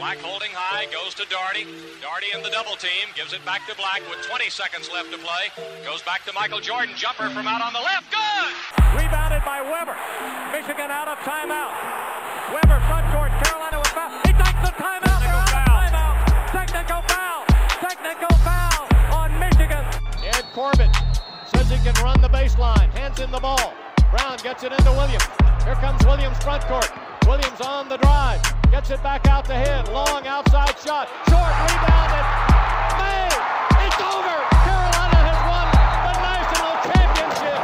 Black holding high, goes to Doherty. Doherty in the double team, gives it back to Black with 20 seconds left to play. Goes back to Michael Jordan, jumper from out on the left, good! Rebounded by Weber. Michigan out of timeout. Weber front court, Carolina with foul. He takes the timeout, they're out of timeout. Technical foul, technical foul on Michigan. Ed Corbett says he can run the baseline, hands in the ball. Brown gets it into Williams. Here comes Williams front court. Williams on the drive. Gets it back out to him. Long outside shot. Short rebounded. Made. It's over. Carolina has won the national championship.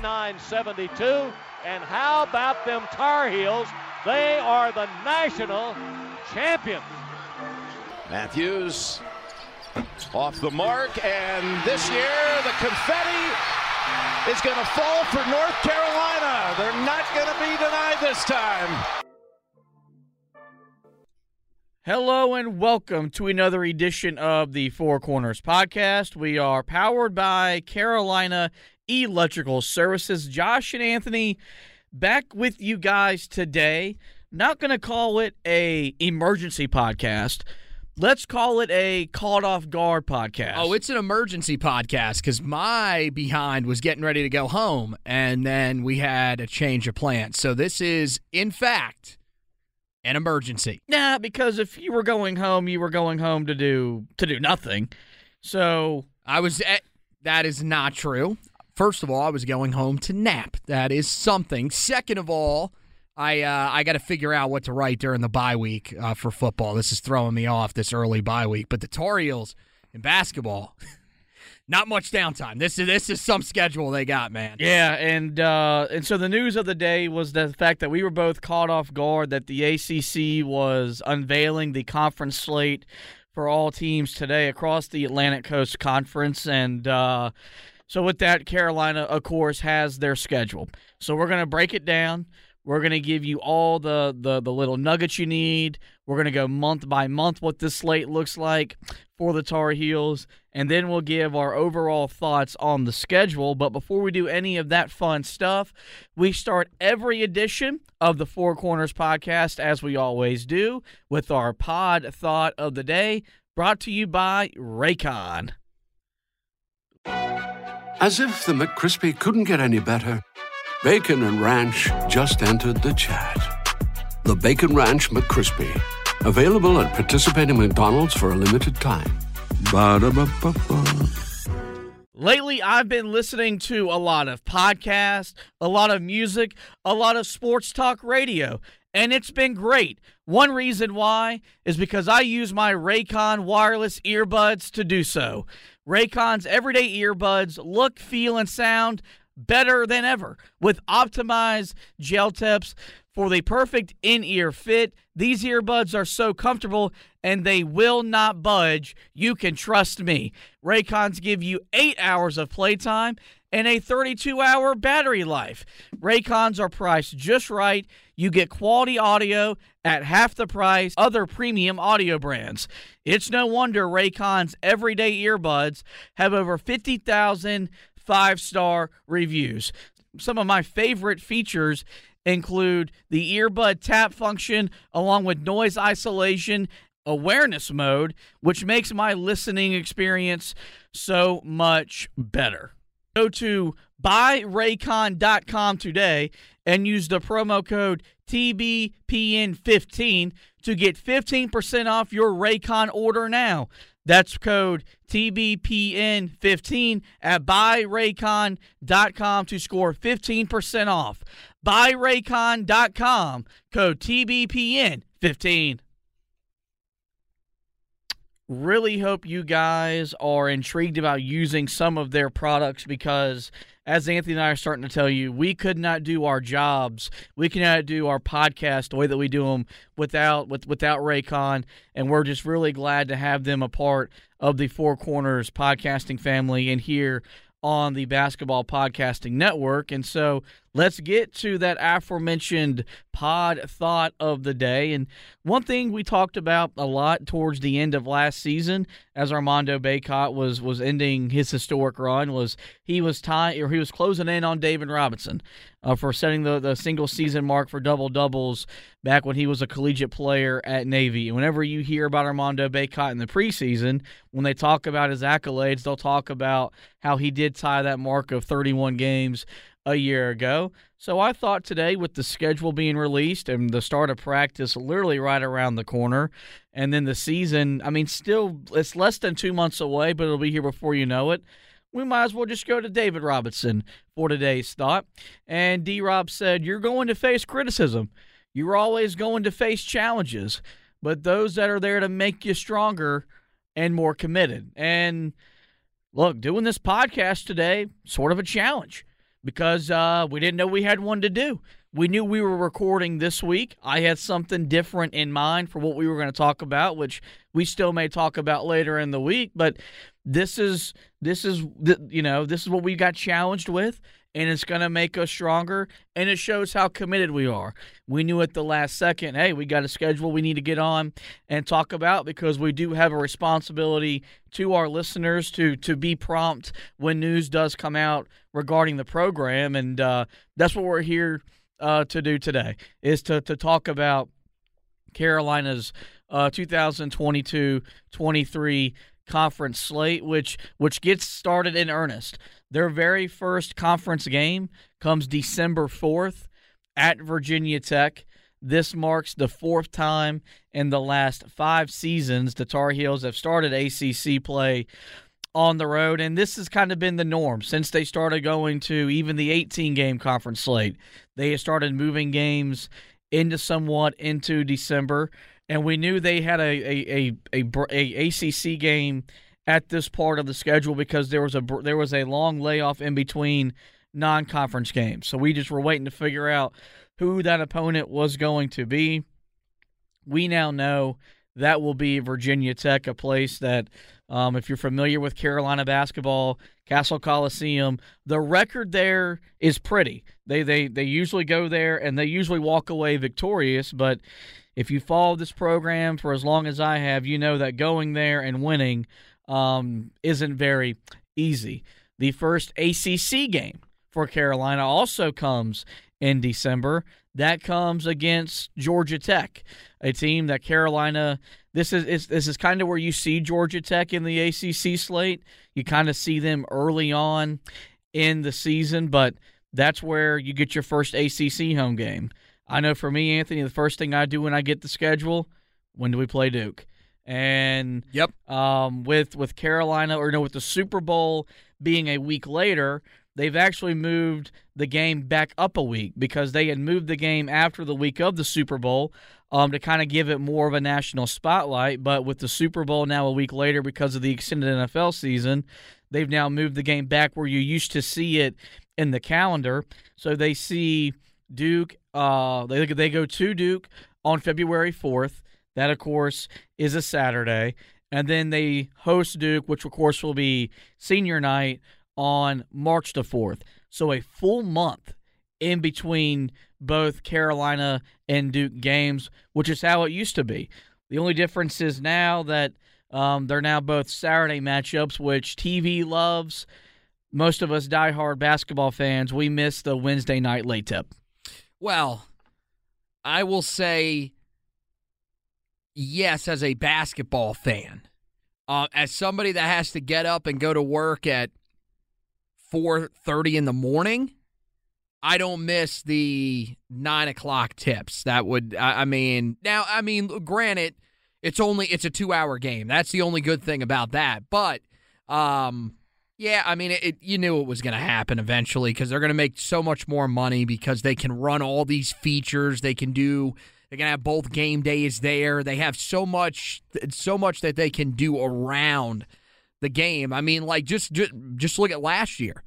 89-72. And how about them Tar Heels? They are the national champions. Matthews off the mark, and this year the confetti is going to fall for North Carolina. They're not going to be denied this time. Hello and welcome to another edition of the Four Corners podcast. We are powered by Carolina Electrical Services. Josh and Anthony back with you guys today. Not going to call it a emergency podcast. Let's call it a caught off guard podcast. Oh, it's an emergency podcast because my behind was getting ready to go home, and then we had a change of plans. So this is, in fact, an emergency. Nah, because if you were going home, you were going home to do to do nothing. So I was. At, that is not true. First of all, I was going home to nap. That is something. Second of all, I uh, I got to figure out what to write during the bye week uh, for football. This is throwing me off this early bye week. But the Tar Heels in basketball, not much downtime. This is this is some schedule they got, man. Yeah, and uh, and so the news of the day was the fact that we were both caught off guard that the ACC was unveiling the conference slate for all teams today across the Atlantic Coast Conference, and uh, so with that, Carolina, of course, has their schedule. So we're gonna break it down. We're to give you all the, the, the little nuggets you need. We're to go month by month what this slate looks like for the Tar Heels, and then we'll give our overall thoughts on the schedule. But before we do any of that fun stuff, we start every edition of the Four Corners podcast, as we always do, with our pod thought of the day, brought to you by Raycon. As if the McCrispy couldn't get any better. Bacon and Ranch just entered the chat. The Bacon Ranch McCrispy. Available at participating McDonald's for a limited time. Ba-da-ba-ba-ba. Lately, I've been listening to a lot of podcasts, a lot of music, a lot of sports talk radio, and it's been great. One reason why is because I use my Raycon wireless earbuds to do so. Raycon's everyday earbuds look, feel, and sound better than ever with optimized gel tips for the perfect in-ear fit. These earbuds are so comfortable and they will not budge. You can trust me. Raycons give you 8 hours of playtime and a 32-hour battery life. Raycons are priced just right. You get quality audio at half the price other premium audio brands. It's no wonder Raycon's everyday earbuds have over 50,000 five star reviews. Some of my favorite features include the earbud tap function along with noise isolation awareness mode, which makes my listening experience so much better. Go to buyraycon.com today and use the promo code TBPN15 to get 15% off your Raycon order now. That's code TBPN15 at buyraycon.com to score 15% off. Buyraycon.com, code TBPN15. Really hope you guys are intrigued about using some of their products because, as Anthony and I are starting to tell you, we could not do our jobs, we cannot do our podcast the way that we do them without with, without Raycon, and we're just really glad to have them a part of the Four Corners podcasting family and here on the Basketball Podcasting Network. And so let's get to that aforementioned pod thought of the day. And one thing we talked about a lot towards the end of last season, as Armando Bacot was was ending his historic run, was he was tying or he was closing in on David Robinson uh, for setting the, the single season mark for double doubles back when he was a collegiate player at Navy. And whenever you hear about Armando Bacot in the preseason, when they talk about his accolades, they'll talk about how he did tie that mark of 31 games a year ago. So I thought today, with the schedule being released and the start of practice literally right around the corner, and then the season, I mean, still, it's less than two months away, but it'll be here before you know it. We might as well just go to David Robinson for today's thought. And D Rob said, You're going to face criticism. You're always going to face challenges, but those that are there to make you stronger and more committed. And look, doing this podcast today, sort of a challenge because uh, we didn't know we had one to do. We knew we were recording this week. I had something different in mind for what we were going to talk about, which we still may talk about later in the week. But this is this is you know this is what we got challenged with and it's going to make us stronger and it shows how committed we are. We knew at the last second, hey, we got a schedule we need to get on and talk about because we do have a responsibility to our listeners to to be prompt when news does come out regarding the program and uh, that's what we're here uh, to do today is to to talk about Carolina's uh, 2022-23 conference slate, which which gets started in earnest. Their very first conference game comes December 4th at Virginia Tech. This marks the fourth time in the last five seasons the Tar Heels have started ACC play on the road, and this has kind of been the norm since they started going to even the 18 game conference slate. They started moving games into somewhat into December, and we knew they had a a, a, a, a ACC game at this part of the schedule because there was a there was a long layoff in between non-conference games. So we just were waiting to figure out who that opponent was going to be. We now know that will be Virginia Tech, a place that, um, if you're familiar with Carolina basketball, Cassell Coliseum, the record there is pretty. They they they usually go there and they usually walk away victorious. But if you follow this program for as long as I have, you know that going there and winning um, isn't very easy. The first ACC game for Carolina also comes in December. That comes against Georgia Tech, a team that Carolina. This is, is this is kind of where you see Georgia Tech in the ACC slate. You kind of see them early on in the season, but that's where you get your first ACC home game. I know for me, Anthony, the first thing I do when I get the schedule, when do we play Duke? And yep, um, with with Carolina or no, with the Super Bowl being a week later, they've actually moved the game back up a week because they had moved the game after the week of the Super Bowl um, to kind of give it more of a national spotlight. But with the Super Bowl now a week later because of the extended NFL season, they've now moved the game back where you used to see it in the calendar. So they see Duke. Uh, they they go to Duke on February fourth. That, of course, is a Saturday. And then they host Duke, which, of course, will be senior night on March the 4th. So a full month in between both Carolina and Duke games, which is how it used to be. The only difference is now that um, they're now both Saturday matchups, which TV loves. Most of us diehard basketball fans, we miss the Wednesday night late tip. Well, I will say yes, as a basketball fan, uh, as somebody that has to get up and go to work at four thirty in the morning, I don't miss the nine o'clock tips. That would, I, I mean, now, I mean, granted, it's only it's a two hour game. That's the only good thing about that. But, um, yeah, I mean, it, it you knew it was going to happen eventually because they're going to make so much more money because they can run all these features. They can do they're gonna have both game days there. They have so much, so much that they can do around the game. I mean, like just just, just look at last year.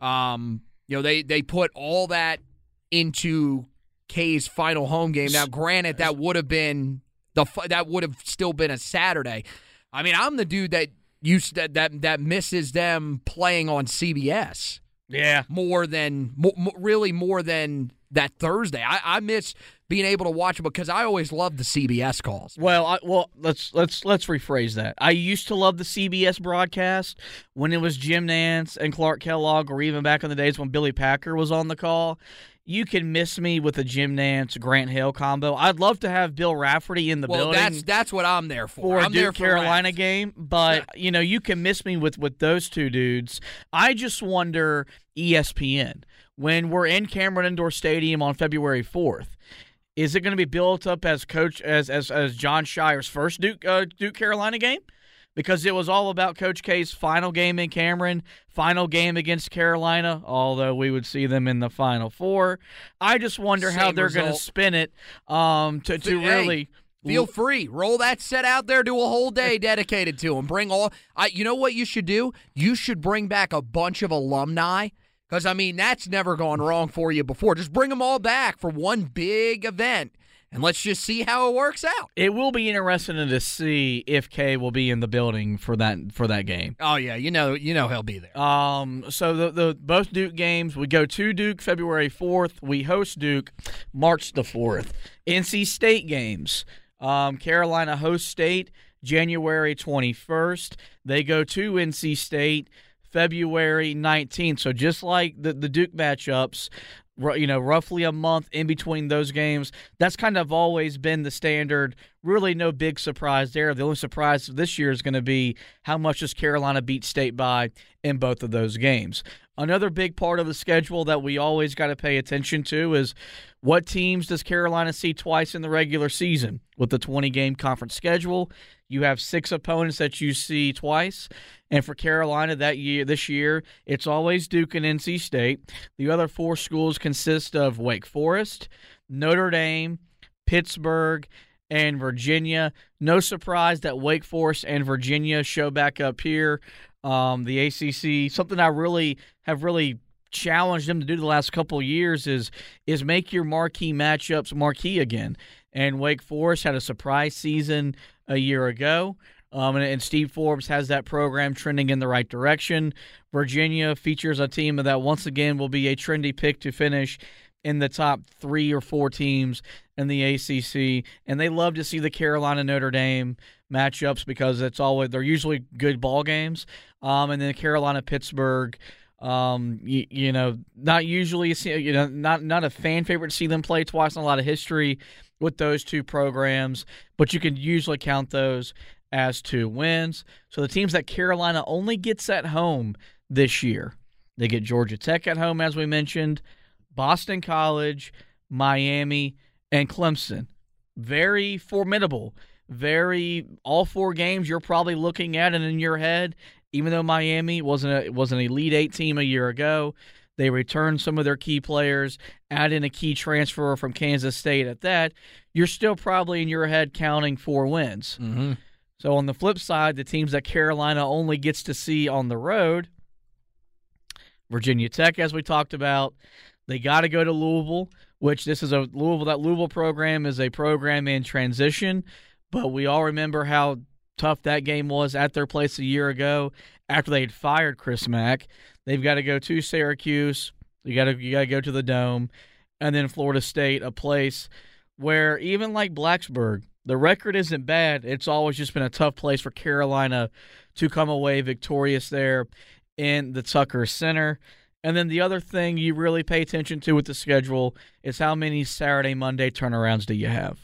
Um, you know, they they put all that into K's final home game. Now, granted, that would have been the that would have still been a Saturday. I mean, I'm the dude that you that that that misses them playing on CBS Yeah. more than really more than that Thursday. I, I miss being able to watch because I always loved the CBS calls. Well, I, well, let's let's let's rephrase that. I used to love the CBS broadcast when it was Jim Nantz and Clark Kellogg, or even back in the days when Billy Packer was on the call. You can miss me with a Jim Nantz Grant Hill combo. I'd love to have Bill Raftery in the well, building. that's that's what I'm there for. for a I'm there Duke for Carolina game, but you know you can miss me with with those two dudes. I just wonder ESPN when we're in Cameron Indoor Stadium on February fourth. Is it going to be built up as coach as as, as Jon Scheyer's first Duke uh, Duke Carolina game? Because it was all about Coach K's final game in Cameron, final game against Carolina, although we would see them in the final four. I just wonder how they're going to spin it um, to, to Hey, really Feel free, roll that set out there, do a whole day dedicated to them. Bring all. I, you know what you should do? You should bring back a bunch of alumni, because I mean that's never gone wrong for you before. Just bring them all back for one big event, and let's just see how it works out. It will be interesting to see if K will be in the building for that for that game. Oh yeah, you know, you know he'll be there. Um, so the the both Duke games we go to Duke February fourth. We host Duke March the fourth. NC State games. Um, Carolina hosts State January twenty first. They go to NC State February nineteenth. So just like the the Duke matchups. You know, roughly a month in between those games. That's kind of always been the standard. Really, no big surprise there. The only surprise this year is going to be how much does Carolina beat State by in both of those games. Another big part of the schedule that we always got to pay attention to is what teams does Carolina see twice in the regular season? With the 20 game conference schedule, you have six opponents that you see twice. And for Carolina that year this year, it's always Duke and NC State. The other four schools consist of Wake Forest, Notre Dame, Pittsburgh, and Virginia. No surprise that Wake Forest and Virginia show back up here. Um, the ACC, something I really have really challenged them to do the last couple years is is make your marquee matchups marquee again. And Wake Forest had a surprise season a year ago. Um, and, and Steve Forbes has that program trending in the right direction. Virginia features a team that once again will be a trendy pick to finish in the top three or four teams in the ACC, and they love to see the Carolina Notre Dame matchups because it's always they're usually good ball games. Um, and then Carolina Pittsburgh, um, you, you know, not usually you know not not a fan favorite to see them play twice in a lot of history with those two programs, but you can usually count those as two wins. So the teams that Carolina only gets at home this year, they get Georgia Tech at home, as we mentioned, Boston College, Miami, and Clemson. Very formidable. Very all four games you're probably looking at and in your head. Even though Miami wasn't a, was an Elite Eight team a year ago, they returned some of their key players, add in a key transfer from Kansas State at that. You're still probably in your head counting four wins. Mm-hmm. So on the flip side, the teams that Carolina only gets to see on the road, Virginia Tech, as we talked about, they got to go to Louisville, which this is a Louisville. That Louisville program is a program in transition, but we all remember how tough that game was at their place a year ago after they had fired Chris Mack. They've got to go to Syracuse. You got to you got to go to the Dome, and then Florida State, a place where even like Blacksburg, the record isn't bad. It's always just been a tough place for Carolina to come away victorious there in the Tucker Center. And then the other thing you really pay attention to with the schedule is how many Saturday, Monday turnarounds do you have?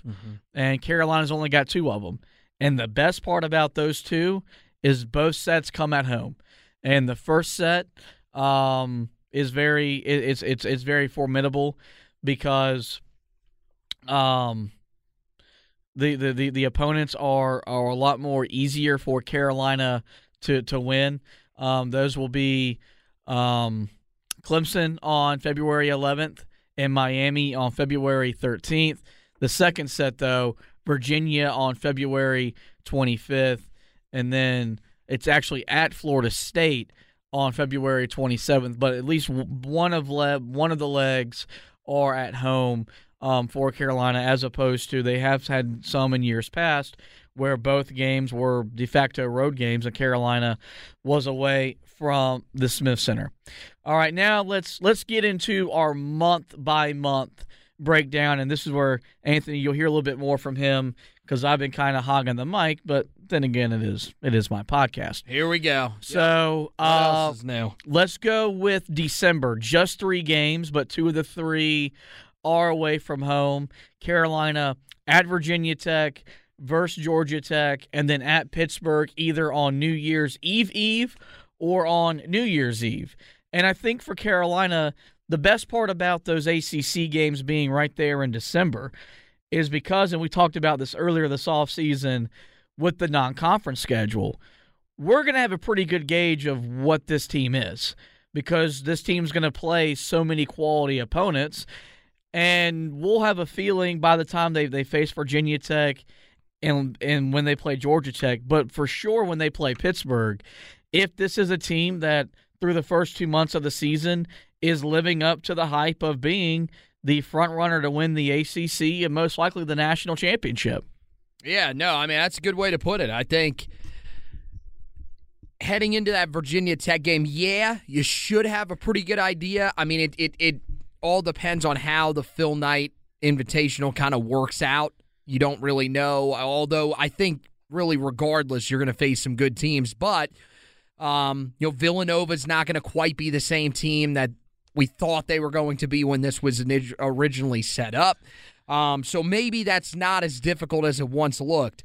And Carolina's only got two of them. And the best part about those two is both sets come at home. And the first set um, is very it, it's it's it's very formidable because um the, the, the, the opponents are, are a lot more easier for Carolina to, to win. Um, those will be um, Clemson on February 11th and Miami on February 13th. The second set, though, Virginia on February 25th, and then it's actually at Florida State on February 27th. But at least one of le- one of the legs are at home um, for Carolina, as opposed to they have had some in years past where both games were de facto road games, and Carolina was away from the Smith Center. All right, now let's let's get into our month by month breakdown, and this is where Anthony, you'll hear a little bit more from him because I've been kind of hogging the mic, but then again, it is it is my podcast. Here we go. So What uh, else is new? let's go with December. Just three games, but two of the three are away from home. Carolina at Virginia Tech versus Georgia Tech, and then at Pittsburgh, either on New Year's Eve Eve or on New Year's Eve. And I think for Carolina, the best part about those ACC games being right there in December is because, and we talked about this earlier this offseason with the non conference schedule, we're going to have a pretty good gauge of what this team is because this team's going to play so many quality opponents. And we'll have a feeling by the time they, they face Virginia Tech and, and when they play Georgia Tech, but for sure when they play Pittsburgh, if this is a team that through the first two months of the season is living up to the hype of being the front runner to win the ACC and most likely the national championship. Yeah, no, I mean that's a good way to put it. I think heading into that Virginia Tech game, yeah, you should have a pretty good idea. I mean, it it, it all depends on how the Phil Knight Invitational kind of works out. You don't really know. Although I think really, regardless, you're going to face some good teams. But um, you know, Villanova's not going to quite be the same team that we thought they were going to be when this was originally set up. Um, so maybe that's not as difficult as it once looked.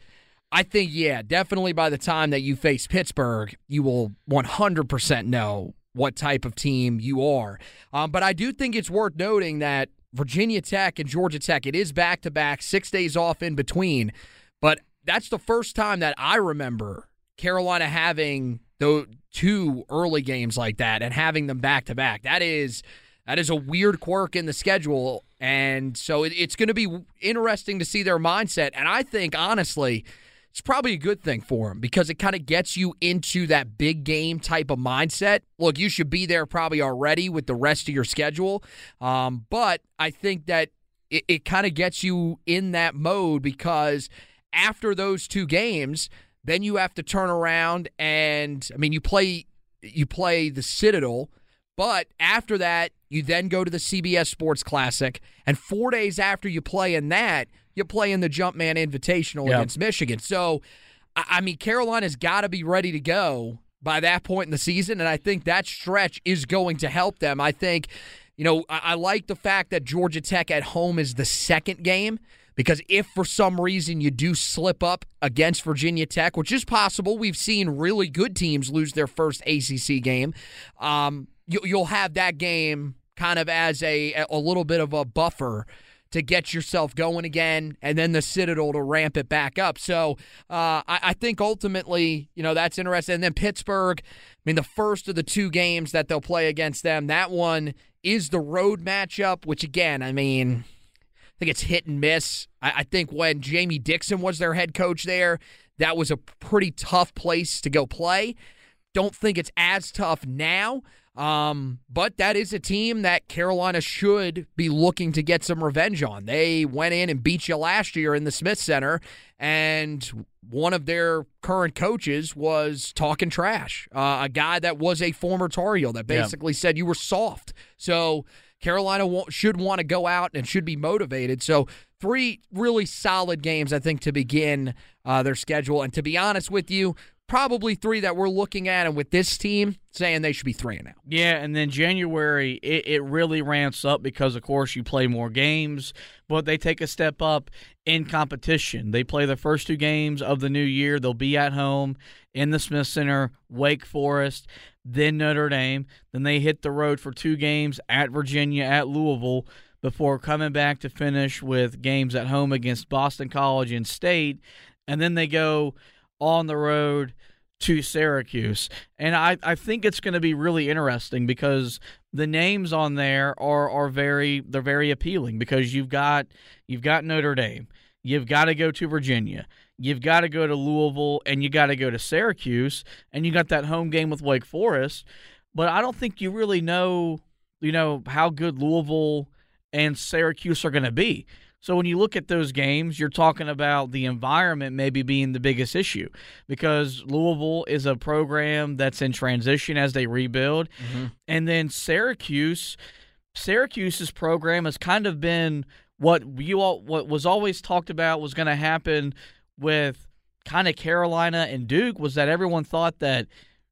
I think, yeah, definitely by the time that you face Pittsburgh, you will 100% know what type of team you are. Um, but I do think it's worth noting that Virginia Tech and Georgia Tech, it is back to back, six days off in between. But that's the first time that I remember Carolina having the two early games like that and having them back to back. That is that is a weird quirk in the schedule, and so it, it's going to be interesting to see their mindset. And I think honestly, it's probably a good thing for them because it kind of gets you into that big game type of mindset. Look, you should be there probably already with the rest of your schedule, um, but I think that it, it kind of gets you in that mode because after those two games then you have to turn around and I mean you play you play the Citadel, but after that you then go to the CBS Sports Classic, and four days after you play in that, you play in the Jumpman Invitational Yep. against Michigan. So I, mean Carolina's got to be ready to go by that point in the season, and I think that stretch is going to help them. I think. You know, I, I like the fact that Georgia Tech at home is the second game because if for some reason you do slip up against Virginia Tech, which is possible, we've seen really good teams lose their first ACC game. Um, you, you'll have that game kind of as a a little bit of a buffer to get yourself going again, and then the Citadel to ramp it back up. So uh, I, I think ultimately, you know, that's interesting. And then Pittsburgh, I mean, the first of the two games that they'll play against them, that one is the road matchup, which again, I mean, I think it's hit and miss. I, I think when Jamie Dixon was their head coach there, that was a pretty tough place to go play. Don't think it's as tough now. Um, but that is a team that Carolina should be looking to get some revenge on. They went in and beat you last year in the Smith Center, and one of their current coaches was talking trash. Uh, a guy that was a former Tar Heel that Yeah. basically said you were soft. So Carolina should want to go out and should be motivated. So three really solid games, I think, to begin uh, their schedule. And to be honest with you, probably three that we're looking at, and with this team saying they should be three and out. Yeah, and then January it, it really ramps up because of course you play more games, but they take a step up in competition. They play the first two games of the new year. They'll be at home in the Smith Center, Wake Forest, then Notre Dame. Then they hit the road for two games at Virginia, at Louisville, before coming back to finish with games at home against Boston College and State, and then they go on the road to Syracuse. And I, I think it's going to be really interesting because the names on there are, are very they're very appealing because you've got you've got Notre Dame, you've got to go to Virginia, you've got to go to Louisville, and you got to go to Syracuse, and you got that home game with Wake Forest. But I don't think you really know you know how good Louisville and Syracuse are going to be. So when you look at those games, you're talking about the environment maybe being the biggest issue because Louisville is a program that's in transition as they rebuild. Mm-hmm. And then Syracuse, Syracuse's program has kind of been what you all what was always talked about was going to happen with kind of Carolina and Duke was that everyone thought that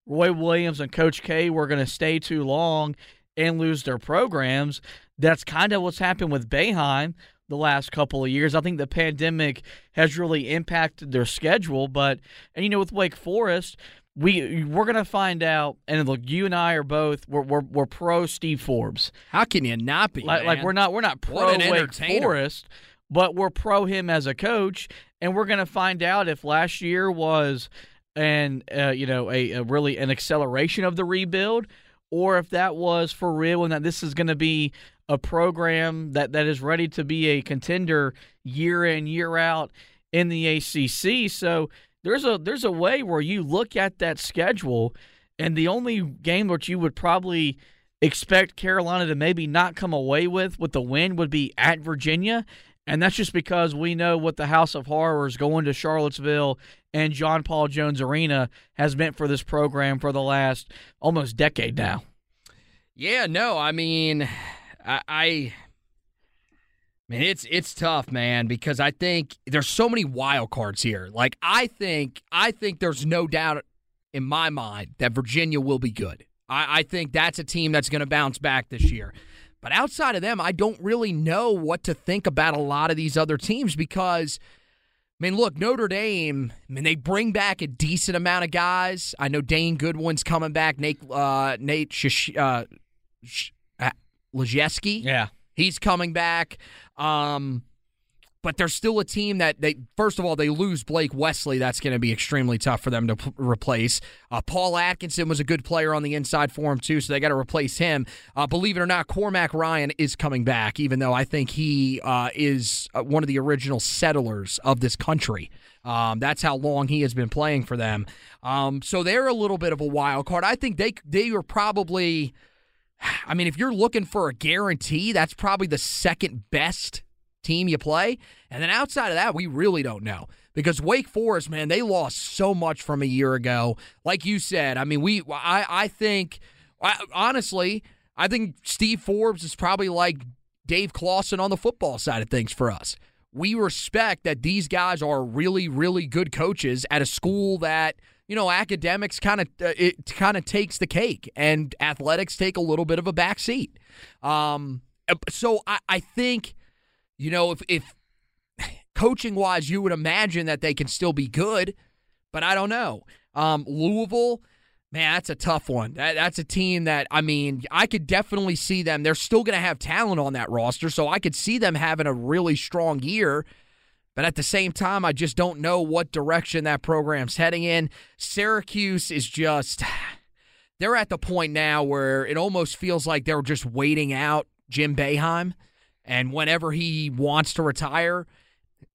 Roy Williams and Coach K were going to stay too long and lose their programs. That's kind of what's happened with Boeheim the last couple of years. I think the pandemic has really impacted their schedule, but and you know with Wake Forest, we we're gonna find out. And look, you and I are both we're we're, we're pro Steve Forbes. How can you not be? Like, like we're not we're not pro Wake. Forest, but we're pro him as a coach, and we're gonna find out if last year was an uh, you know a, a really an acceleration of the rebuild, or if that was for real, and that this is gonna be a program that that is ready to be a contender year in year out in the ACC. So there's a there's a way where you look at that schedule, and the only game that you would probably expect Carolina to maybe not come away with with the win would be at Virginia. And that's just because we know what the House of Horrors going to Charlottesville and John Paul Jones Arena has meant for this program for the last almost decade now. Yeah, no, I mean, I, I man, it's it's tough, man, because I think there's so many wild cards here. Like I think I think there's no doubt in my mind that Virginia will be good. I, I think that's a team that's going to bounce back this year. But outside of them, I don't really know what to think about a lot of these other teams because. I mean, look, Notre Dame, I mean, they bring back a decent amount of guys. I know Dane Goodwin's coming back. Nate, uh, Nate Shish, uh, Sh- uh, Lejeski. Yeah. He's coming back. Um, but they're still a team that they first of all they lose Blake Wesley. That's going to be extremely tough for them to p- replace. Uh, Paul Atkinson was a good player on the inside for him too, so they got to replace him. Uh, believe it or not, Cormac Ryan is coming back, even though I think he uh, is uh, one of the original settlers of this country. Um, that's how long he has been playing for them. Um, so they're a little bit of a wild card. I think they they are probably. I mean, if you're looking for a guarantee, that's probably the second best team you play. And then outside of that, we really don't know. Because Wake Forest, man, they lost so much from a year ago. Like you said, I mean, we I I think I, honestly, I think Steve Forbes is probably like Dave Clawson on the football side of things for us. We respect that these guys are really, really good coaches at a school that you know academics kind of uh, it kind of takes the cake and athletics take a little bit of a back seat. Um, so I, I think you know if if coaching wise, you would imagine that they can still be good, but I don't know. Um, Louisville. Man, that's a tough one. That, that's a team that, I mean, I could definitely see them. They're still going to have talent on that roster, so I could see them having a really strong year. But at the same time, I just don't know what direction that program's heading in. Syracuse is just, they're at the point now where it almost feels like they're just waiting out Jim Boeheim. And whenever he wants to retire,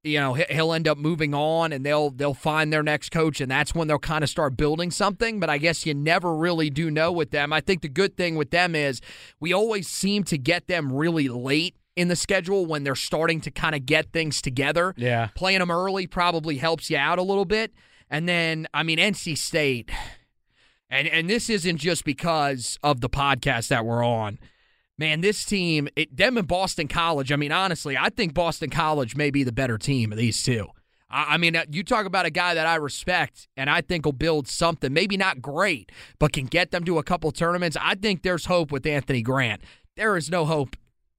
you know he'll end up moving on and they'll they'll find their next coach and that's when they'll kind of start building something. But i guess you never really do know with them. I think the good thing with them is we always seem to get them really late in the schedule when they're starting to kind of get things together. Yeah. playing them early probably helps you out a little bit. And then i mean nc state and and this isn't just because of the podcast that we're on man, this team, it, them and Boston College, I mean, honestly, I think Boston College may be the better team of these two. I, I mean, uh, you talk about a guy that I respect and I think will build something, maybe not great, but can get them to a couple tournaments. I think there's hope with Anthony Grant. There is no hope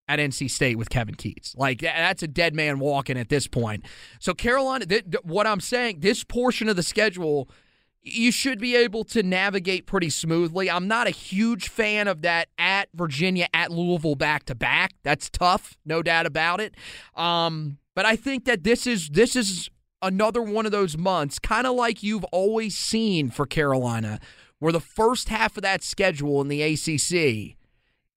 at NC State with Kevin Keatts. Like, that's a dead man walking at this point. So, Carolina, th- th- what I'm saying, this portion of the schedule you should be able to navigate pretty smoothly. I'm not a huge fan of that at Virginia, at Louisville back to back. That's tough, no doubt about it. Um, but I think that this is this is another one of those months, kind of like you've always seen for Carolina, where the first half of that schedule in the ACC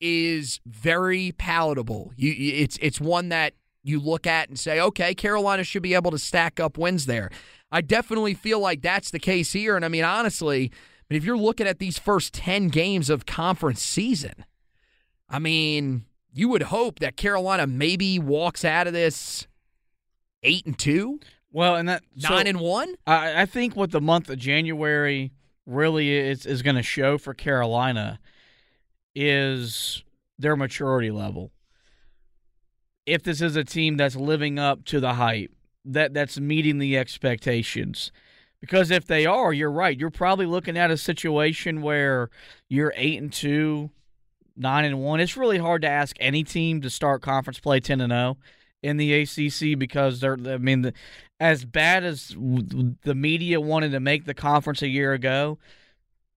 is very palatable. You, it's it's one that you look at and say, okay, Carolina should be able to stack up wins there. I definitely feel like that's the case here. And I mean, honestly, but if you're looking at these first 10 games of conference season, I mean, you would hope that Carolina maybe walks out of this eight and two, Well, and that so nine and one. I, I think what the month of January really is is going to show for Carolina is their maturity level. If this is a team that's living up to the hype, that that's meeting the expectations. Because if they are, you're right. You're probably looking at a situation where you're eight and two, nine and one. It's really hard to ask any team to start conference play ten and zero in the ACC because they're. I mean, the, as bad as the media wanted to make the conference a year ago,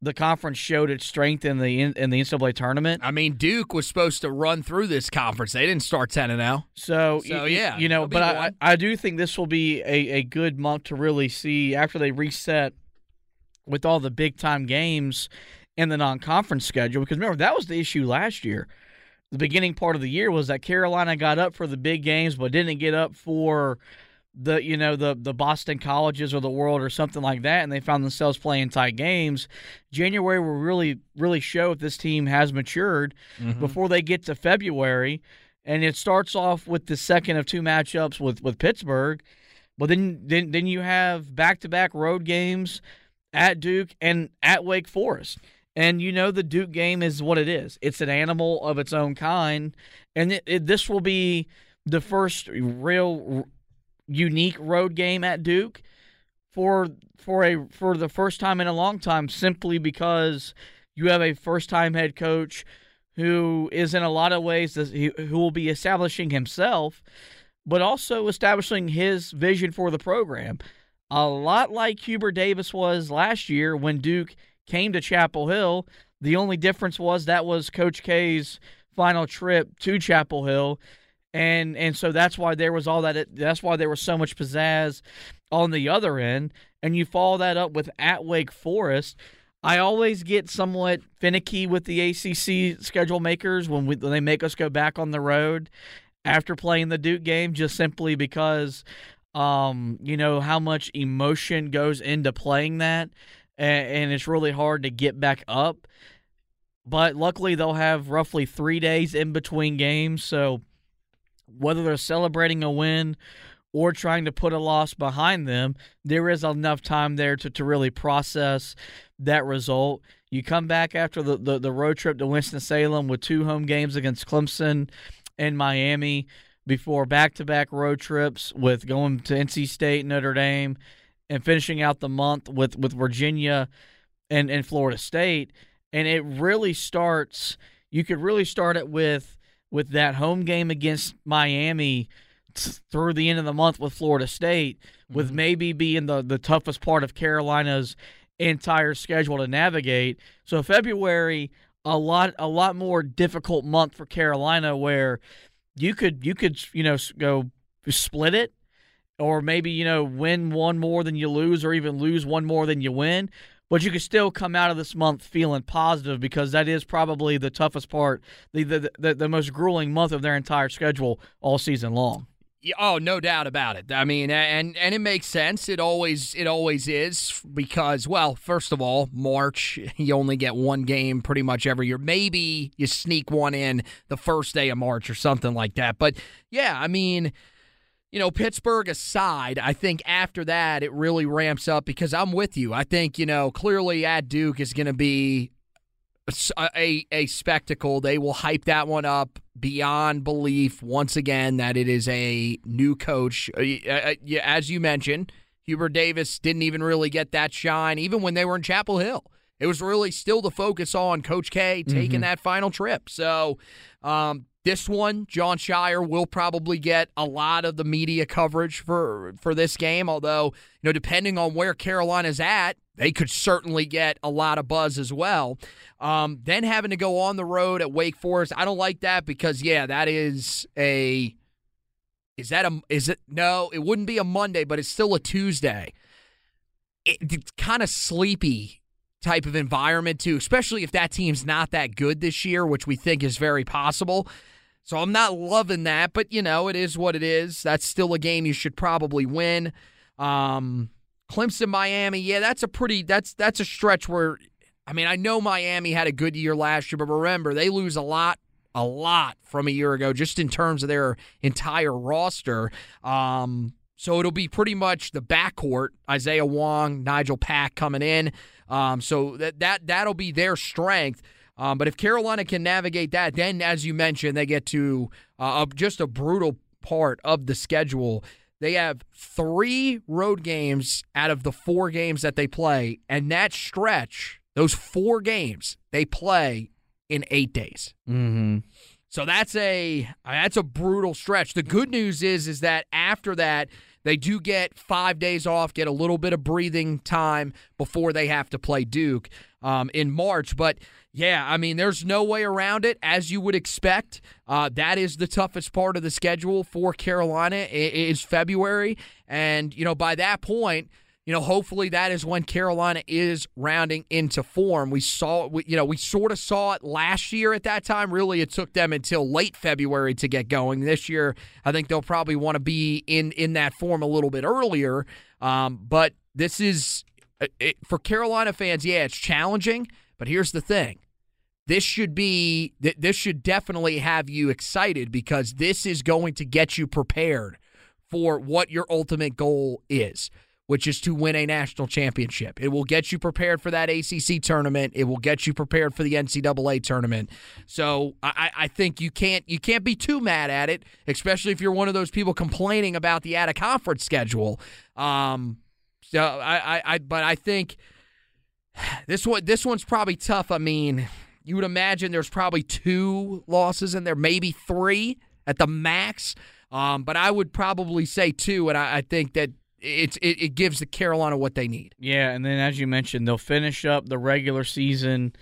the conference showed its strength in the in the NCAA tournament. I mean, Duke was supposed to run through this conference. They didn't start ten and zero. So, So, yeah, you know, but I. I do think this will be a, a good month to really see after they reset with all the big time games in the non conference schedule. Because remember, that was the issue last year. The beginning part of the year was that Carolina got up for the big games, but didn't get up for the you know the the Boston colleges or the world or something like that, and they found themselves playing tight games. January will really really show if this team has matured mm-hmm. before they get to February, and it starts off with the second of two matchups with with Pittsburgh, but then then then you have back to back road games at Duke and at Wake Forest. And you know the Duke game is what it is. It's an animal of its own kind, and it, it, this will be the first real unique road game at Duke for for a for the first time in a long time simply because you have a first time head coach who is in a lot of ways who will be establishing himself but also establishing his vision for the program. A lot like Hubert Davis was last year when Duke came to Chapel Hill the only difference was that was coach K's final trip to Chapel Hill and and so that's why there was all that that's why there was so much pizzazz on the other end. And you follow that up with at Wake Forest. I always get somewhat finicky with the ACC schedule makers when, we, when they make us go back on the road after playing the Duke game just simply because um you know how much emotion goes into playing that. And, and it's really hard to get back up. But luckily they'll have roughly 3 days in between games. So whether they're celebrating a win or trying to put a loss behind them, there is enough time there to, to really process that result. You come back after the, the, the road trip to Winston-Salem with two home games against Clemson and Miami before back-to-back road trips with going to NC State, Notre Dame, and finishing out the month with, with Virginia and, and Florida State. And it really starts – you could really start it with with that home game against Miami through the end of the month with Florida State, with mm-hmm. maybe being the, the toughest part of Carolina's entire schedule to navigate. So February, a lot a lot more difficult month for Carolina, where you could you could you know go split it, or maybe you know win one more than you lose, or even lose one more than you win. But you could still come out of this month feeling positive because that is probably the toughest part, the the, the, the most grueling month of their entire schedule all season long. Oh, no doubt about it. I mean, and and it makes sense. It always it always is because well, first of all, March you only get one game pretty much every year. Maybe you sneak one in the first day of March or something like that. But yeah, I mean, you know, Pittsburgh aside, I think after that it really ramps up because I'm with you. I think you know clearly at Duke is going to be a, a a spectacle. They will hype that one up beyond belief once again that it is a new coach. Uh, uh, yeah, As you mentioned, Hubert Davis didn't even really get that shine, even when they were in Chapel Hill. It was really still the focus on Coach K taking that final trip. So, um, this one, Jon Scheyer will probably get a lot of the media coverage for for this game. Although, you know, depending on where Carolina's at, they could certainly get a lot of buzz as well. Um, then having to go on the road at Wake Forest, I don't like that because yeah, that is a is that a is it no, it wouldn't be a Monday, but it's still a Tuesday. It, it's kind of sleepy type of environment too, especially if that team's not that good this year, which we think is very possible. So I'm not loving that, but you know, it is what it is. That's still a game you should probably win. Um, Clemson, Miami, yeah, that's a pretty that's that's a stretch where I mean, I know Miami had a good year last year, but remember, they lose a lot a lot from a year ago just in terms of their entire roster. Um, So it'll be pretty much the backcourt: Isaiah Wong, Nigel Pack coming in. Um, so that that that'll be their strength. Um, but if Carolina can navigate that, then as you mentioned, they get to uh, just a brutal part of the schedule. They have three road games out of the four games that they play, and that stretch, those four games, they play in eight days. Mm-hmm. So that's a that's a brutal stretch. The good news is is that after that they do get five days off, get a little bit of breathing time before they have to play Duke um, in March. But yeah, I mean, there's no way around it, as you would expect. Uh, that is the toughest part of the schedule for Carolina is February, and you know by that point you know, hopefully that is when Carolina is rounding into form. We saw, we, you know, we sort of saw it last year at that time. Really, it took them until late February to get going. This year, I think they'll probably want to be in in that form a little bit earlier. Um, but this is uh, it, for Carolina fans. Yeah, it's challenging, but here's the thing: this should be this should definitely have you excited because this is going to get you prepared for what your ultimate goal is which is to win a national championship. It will get you prepared for that ACC tournament. It will get you prepared for the NCAA tournament. So I, I think you can't you can't be too mad at it, especially if you're one of those people complaining about the out of conference schedule. Um, so I, I, I but I think this one this one's probably tough. I mean, you would imagine there's probably two losses in there, maybe three at the max. Um, but I would probably say two, and I, I think that it's it, it gives the Carolina what they need. Yeah, and then as you mentioned, they'll finish up the regular season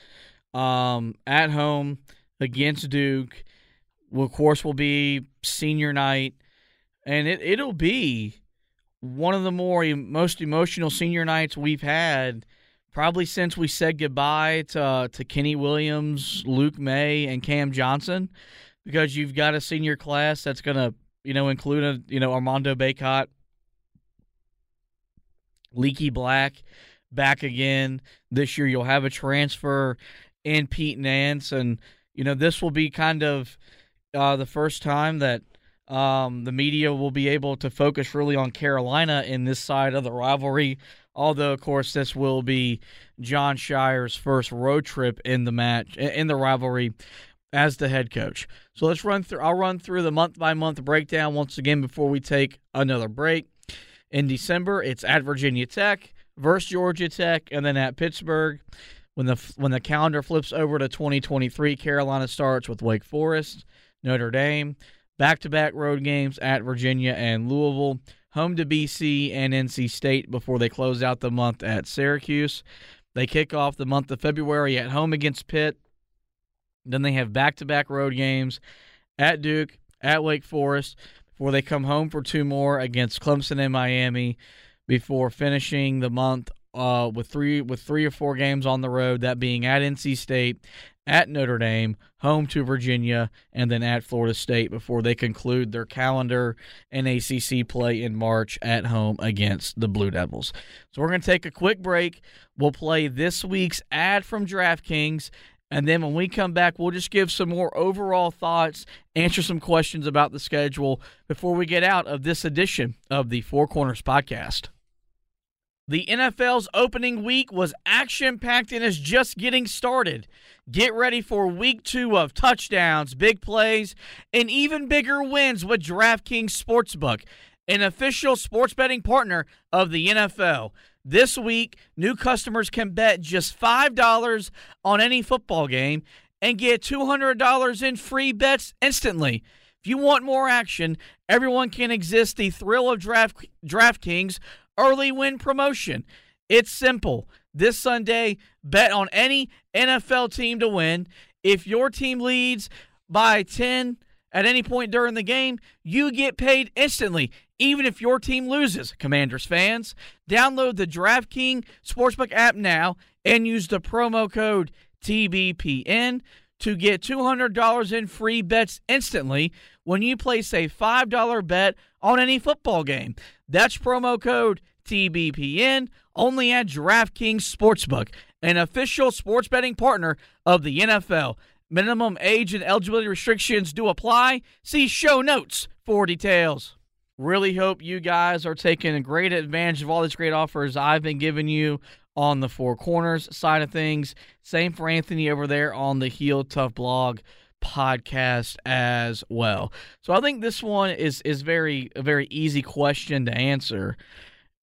um, at home against Duke. Of course, will be senior night, and it it'll be one of the more most emotional senior nights we've had probably since we said goodbye to to Kenny Williams, Luke Maye, and Cam Johnson, because you've got a senior class that's going to you know include a you know Armando Bacot Leaky Black back again this year. You'll have a transfer in Pete Nance, and you know this will be kind of uh, the first time that um, the media will be able to focus really on Carolina in this side of the rivalry. Although, of course, this will be Jon Scheyer's first road trip in the match in the rivalry as the head coach. So let's run through. I'll run through the month by month breakdown once again before we take another break. In December, it's at Virginia Tech versus Georgia Tech, and then at Pittsburgh. When the when the calendar flips over to 2023, Carolina starts with Wake Forest, Notre Dame, back-to-back road games at Virginia and Louisville, home to BC and NC State before they close out the month at Syracuse. They kick off the month of February at home against Pitt. Then they have back-to-back road games at Duke, at Wake Forest, before they come home for two more against Clemson and Miami before finishing the month uh, with three with three or four games on the road, that being at NC State, at Notre Dame, home to Virginia, and then at Florida State before they conclude their calendar and ACC play in March at home against the Blue Devils. So we're going to take a quick break. We'll play this week's ad from DraftKings, and then when we come back, we'll just give some more overall thoughts, answer some questions about the schedule before we get out of this edition of the Four Corners podcast. The NFL's opening week was action packed and is just getting started. Get ready for week two of touchdowns, big plays, and even bigger wins with DraftKings Sportsbook, an official sports betting partner of the NFL. This week, new customers can bet just $5 on any football game and get $200 in free bets instantly. If you want more action, everyone can exist the thrill of Draft DraftKings early win promotion. It's simple. This Sunday, bet on any NFL team to win. If your team leads by 10 at any point during the game, you get paid instantly even if your team loses. Commanders fans, download the DraftKings Sportsbook app now and use the promo code TBPN to get $200 in free bets instantly when you place a $5 bet on any football game. That's promo code TBPN only at DraftKings Sportsbook, an official sports betting partner of the NFL. Minimum age and eligibility restrictions do apply. See show notes for details. Really hope you guys are taking a great advantage of all these great offers I've been giving you on the Four Corners side of things. Same for Anthony over there on the Heel Tough blog podcast as well. So I think this one is is very a very easy question to answer.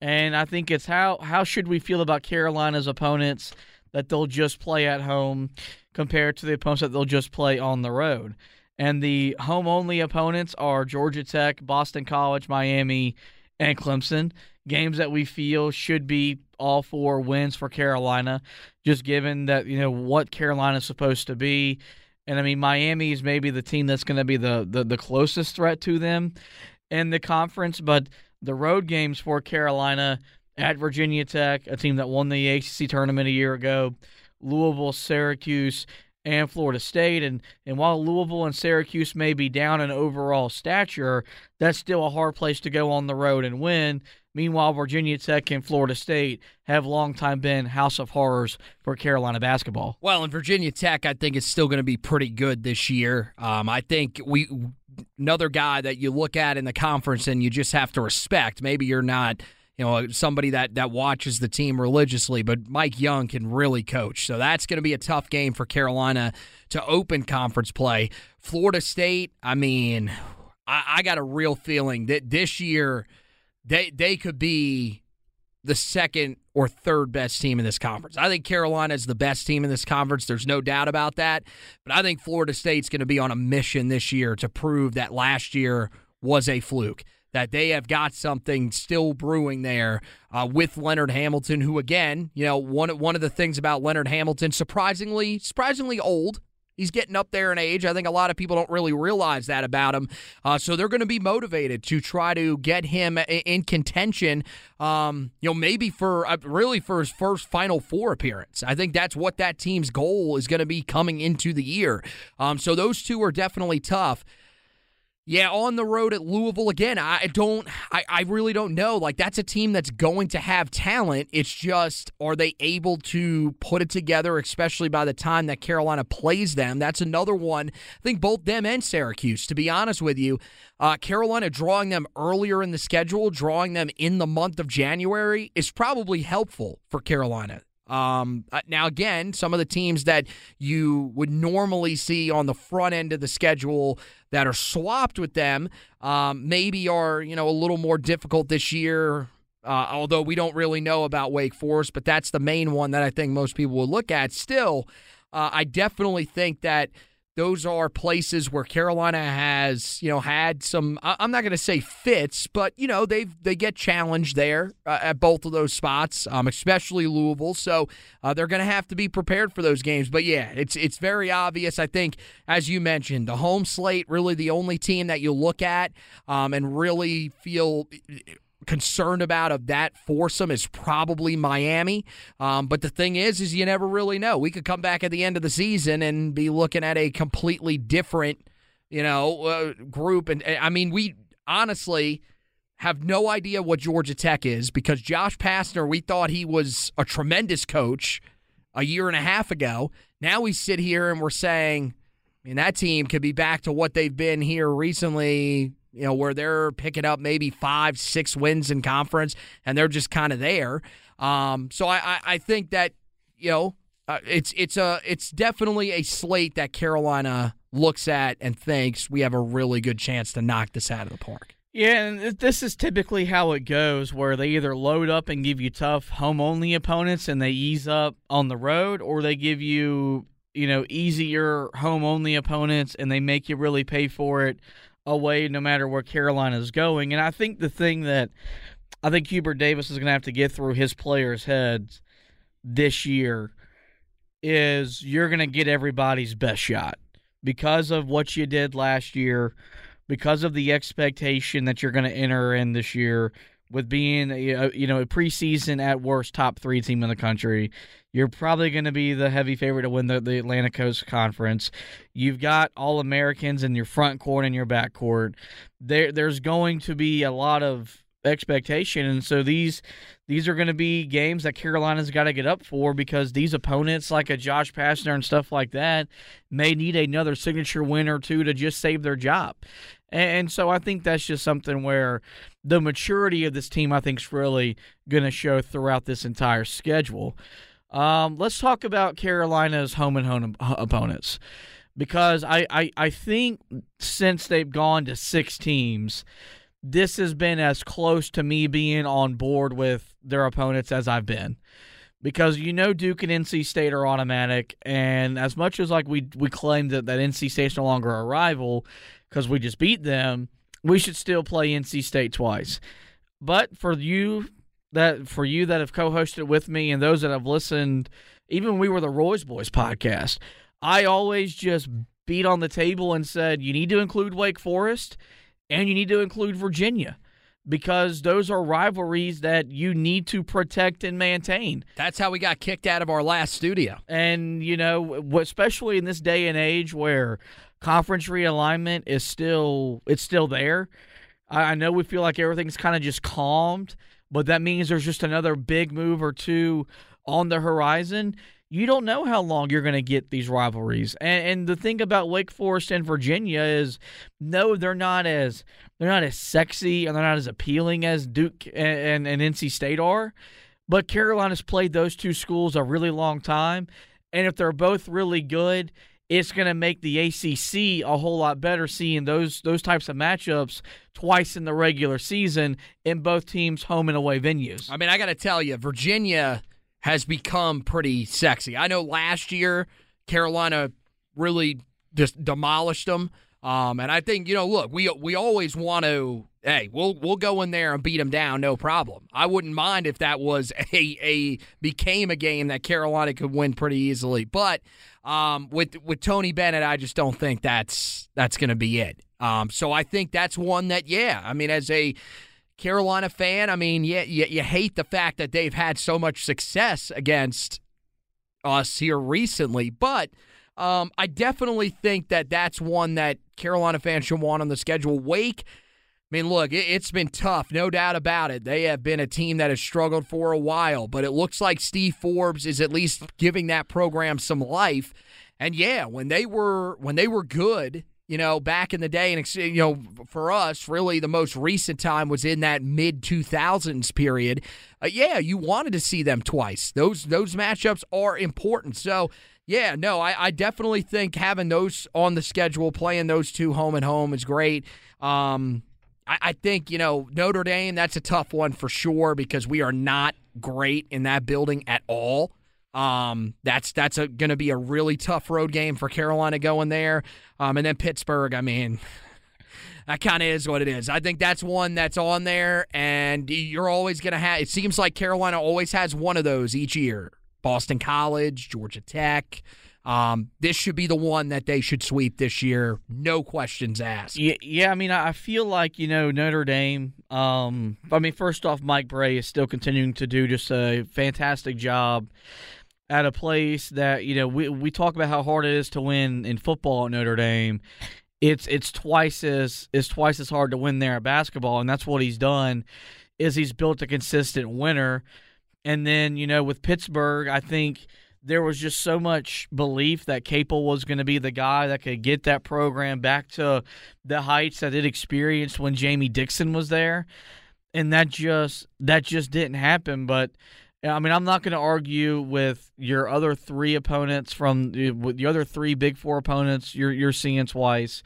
And I think it's how how should we feel about Carolina's opponents that they'll just play at home compared to the opponents that they'll just play on the road. And the home only opponents are Georgia Tech, Boston College, Miami, and Clemson. Games that we feel should be all four wins for Carolina, just given that, you know, what Carolina's supposed to be. And I mean, Miami is maybe the team that's going to be the, the, the closest threat to them in the conference. But the road games for Carolina at Virginia Tech, a team that won the ACC tournament a year ago, Louisville, Syracuse, and Florida State. And, and while Louisville and Syracuse may be down in overall stature, that's still a hard place to go on the road and win. Meanwhile, Virginia Tech and Florida State have long time been house of horrors for Carolina basketball. Well, in Virginia Tech, I think it's still going to be pretty good this year. Um, I think we another guy that you look at in the conference and you just have to respect. Maybe you're not you know, somebody that that watches the team religiously, but Mike Young can really coach. So that's going to be a tough game for Carolina to open conference play. Florida State, I mean, I, I got a real feeling that this year they they could be the second or third best team in this conference. I think Carolina is the best team in this conference. There's no doubt about that. But I think Florida State's going to be on a mission this year to prove that last year was a fluke that they have got something still brewing there uh, with Leonard Hamilton, who again, you know, one one of the things about Leonard Hamilton, surprisingly, surprisingly old. He's getting up there in age. I think a lot of people don't really realize that about him. Uh, so they're going to be motivated to try to get him in contention. Um, you know, maybe for uh, really for his first Final Four appearance. I think that's what that team's goal is going to be coming into the year. Um, so those two are definitely tough. Yeah, on the road at Louisville again. I don't I, I really don't know. Like that's a team that's going to have talent. It's just are they able to put it together, especially by the time that Carolina plays them? That's another one. I think both them and Syracuse, to be honest with you. Uh, Carolina drawing them earlier in the schedule, drawing them in the month of January is probably helpful for Carolina. Um, uh, now, again, some of the teams that you would normally see on the front end of the schedule that are swapped with them um, maybe are you know a little more difficult this year. Uh, although we don't really know about Wake Forest, but that's the main one that I think most people will look at. Still, uh, I definitely think that those are places where Carolina has, you know, had some. I'm not going to say fits, but you know they they get challenged there uh, at both of those spots, um, especially Louisville. So uh, they're going to have to be prepared for those games. But yeah, it's it's very obvious. I think, as you mentioned, the home slate really the only team that you look at um, and really feel concerned about of that foursome is probably Miami. Um, but the thing is, is you never really know. We could come back at the end of the season and be looking at a completely different, you know, uh, group. And I mean, we honestly have no idea what Georgia Tech is because Josh Pastner, we thought he was a tremendous coach a year and a half ago. Now we sit here and we're saying, I mean, that team could be back to what they've been here recently you know, where they're picking up maybe five, six wins in conference, and they're just kind of there. Um, so I, I, I, think that you know uh, it's it's a it's definitely a slate that Carolina looks at and thinks we have a really good chance to knock this out of the park. Yeah, and this is typically how it goes, where they either load up and give you tough home only opponents, and they ease up on the road, or they give you you know easier home only opponents, and they make you really pay for it away no matter where Carolina is going. And I think the thing that I think Hubert Davis is going to have to get through his players' heads this year is you're going to get everybody's best shot because of what you did last year, because of the expectation that you're going to enter in this year with being uh, a, uh, you know a preseason at worst top three team in the country. You're probably going to be the heavy favorite to win the, the Atlantic Coast Conference. You've got all Americans in your front court and your back court. There, there's going to be a lot of expectation, and so these these are going to be games that Carolina's got to get up for because these opponents, like a Josh Pastner and stuff like that, may need another signature win or two to just save their job. And so I think that's just something where the maturity of this team, I think, is really going to show throughout this entire schedule. Um, let's talk about Carolina's home and home opponents because I, I, I think since they've gone to six teams, this has been as close to me being on board with their opponents as I've been. Because you know Duke and NC State are automatic, and as much as like we we claim that, that NC State's no longer a rival because we just beat them, we should still play NC State twice. But for you that for you that have co-hosted with me and those that have listened, even we were the Roy's Boys podcast, I always just beat on the table and said you need to include Wake Forest and you need to include Virginia because those are rivalries that you need to protect and maintain. That's how we got kicked out of our last studio. And you know, especially in this day and age where conference realignment is still it's still there. I know we feel like everything's kind of just calmed, but that means there's just another big move or two on the horizon you don't know how long you're going to get these rivalries. And, and, the thing about Wake Forest and Virginia is, no, they're not as they're not as sexy and they're not as appealing as Duke and, and, and NC State are. But Carolina's played those two schools a really long time, and if they're both really good, it's going to make the ACC a whole lot better seeing those those types of matchups twice in the regular season in both teams' home and away venues. I mean, I got to tell you, Virginia has become pretty sexy. I know last year Carolina really just demolished them. Um, and I think you know, look, we we always want to. Hey, we'll we'll go in there and beat them down, no problem. I wouldn't mind if that was a a became a game that Carolina could win pretty easily. But um, with with Tony Bennett, I just don't think that's that's going to be it. Um, so I think that's one that, yeah, I mean, as a Carolina fan, I mean, yeah, you, you hate the fact that they've had so much success against us here recently, but um, I definitely think that that's one that Carolina fans should want on the schedule. Wake, I mean, look, it, has been tough, no doubt about it. They have been a team that has struggled for a while, but it looks like Steve Forbes is at least giving that program some life. And yeah, when they were when they were good, you know, back in the day, and you know, for us, really the most recent time was in that mid 2000s period. Uh, yeah, you wanted to see them twice. Those those matchups are important. So, yeah, no, I, I definitely think having those on the schedule, playing those two home and home is great. Um, I, I think you know Notre Dame. That's a tough one for sure because we are not great in that building at all. Um, that's that's going to be a really tough road game for Carolina going there. Um, and then Pittsburgh. I mean, that kind of is what it is. I think that's one that's on there, and you're always going to have. It seems like Carolina always has one of those each year. Boston College, Georgia Tech. Um, this should be the one that they should sweep this year, no questions asked. Yeah, yeah. I mean, I feel like you know Notre Dame. Um, I mean, first off, Mike Brey is still continuing to do just a fantastic job at a place that you know we we talk about how hard it is to win in football at Notre Dame. It's it's twice as it's twice as hard to win there at basketball, and that's what he's done. Is he's built a consistent winner, and then you know with Pittsburgh, I think there was just so much belief that Capel was going to be the guy that could get that program back to the heights that it experienced when Jamie Dixon was there, and that just that just didn't happen. But I mean, I'm not going to argue with your other three opponents from the other three Big Four opponents. You're you're seeing twice,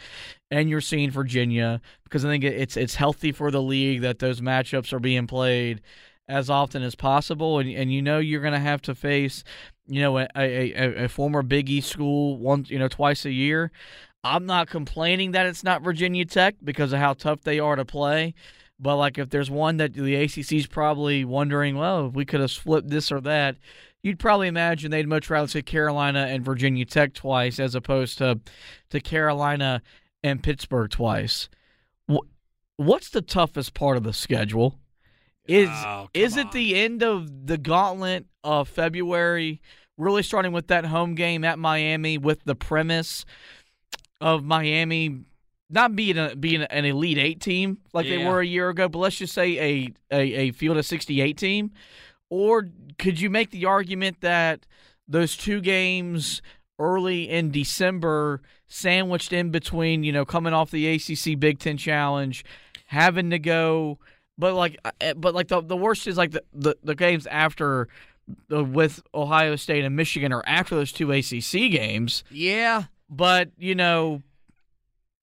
and you're seeing Virginia because I think it's it's healthy for the league that those matchups are being played as often as possible, and and you know you're going to have to face you know a, a, a former Big East school once you know twice a year. I'm not complaining that it's not Virginia Tech because of how tough they are to play. But like if there's one that the ACC's probably wondering, well, if we could have flipped this or that, you'd probably imagine they'd much rather say Carolina and Virginia Tech twice as opposed to to Carolina and Pittsburgh twice. What's the toughest part of the schedule? Is oh, is it on. the end of the gauntlet of February? Really starting with that home game at Miami with the premise of Miami not being a, being an elite eight team like yeah. they were a year ago, but let's just say a, a, a field of 68 team? Or could you make the argument that those two games early in December sandwiched in between, you know, coming off the ACC Big Ten Challenge, having to go, but like, uh, but like the the worst is like the the, the games after. uh, With Ohio State and Michigan, or after those two ACC games, Yeah, but you know,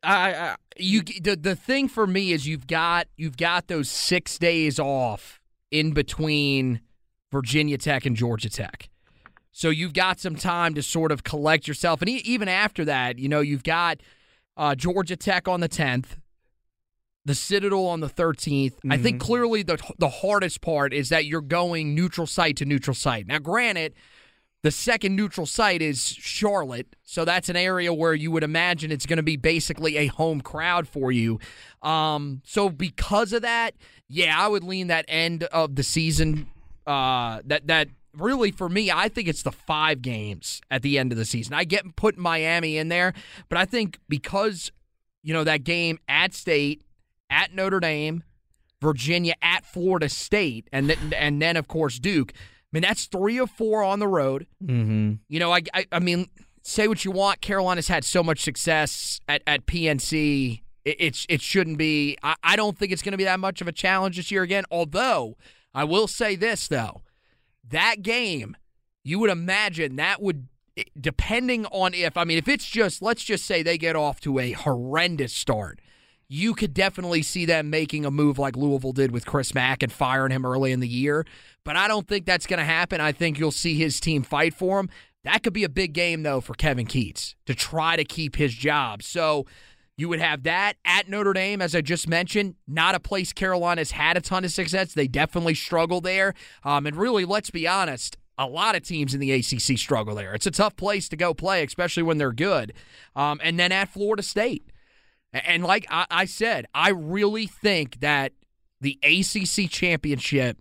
I, I you the the thing for me is you've got you've got those six days off in between Virginia Tech and Georgia Tech. So you've got some time to sort of collect yourself, and e- even after that, you know you've got uh, Georgia Tech on the tenth, the Citadel on the 13th. I think clearly the the hardest part is that you're going neutral site to neutral site. Now, granted, the second neutral site is Charlotte, so that's an area where you would imagine it's going to be basically a home crowd for you. Um, so because of that, yeah, I would lean that end of the season. Uh, that that really for me, I think it's the five games at the end of the season. I get put Miami in there, but I think because you know that game at State, at Notre Dame, Virginia at Florida State, and then and then of course Duke. I mean that's three of four on the road. mm-hmm. You know, I, I, I mean, say what you want. Carolina's had so much success at, at PNC. It, it's it shouldn't be. I, I don't think it's going to be that much of a challenge this year again. Although I will say this though, that game, you would imagine that would, depending on if I mean, if it's just let's just say they get off to a horrendous start. You could definitely see them making a move like Louisville did with Chris Mack and firing him early in the year. But I don't think that's going to happen. I think you'll see his team fight for him. That could be a big game, though, for Kevin Keatts to try to keep his job. So you would have that at Notre Dame, as I just mentioned, not a place Carolina's had a ton of success. They definitely struggle there. Um, and really, let's be honest, a lot of teams in the ACC struggle there. It's a tough place to go play, especially when they're good. Um, and then at Florida State. And like I, said, I really think that the ACC championship,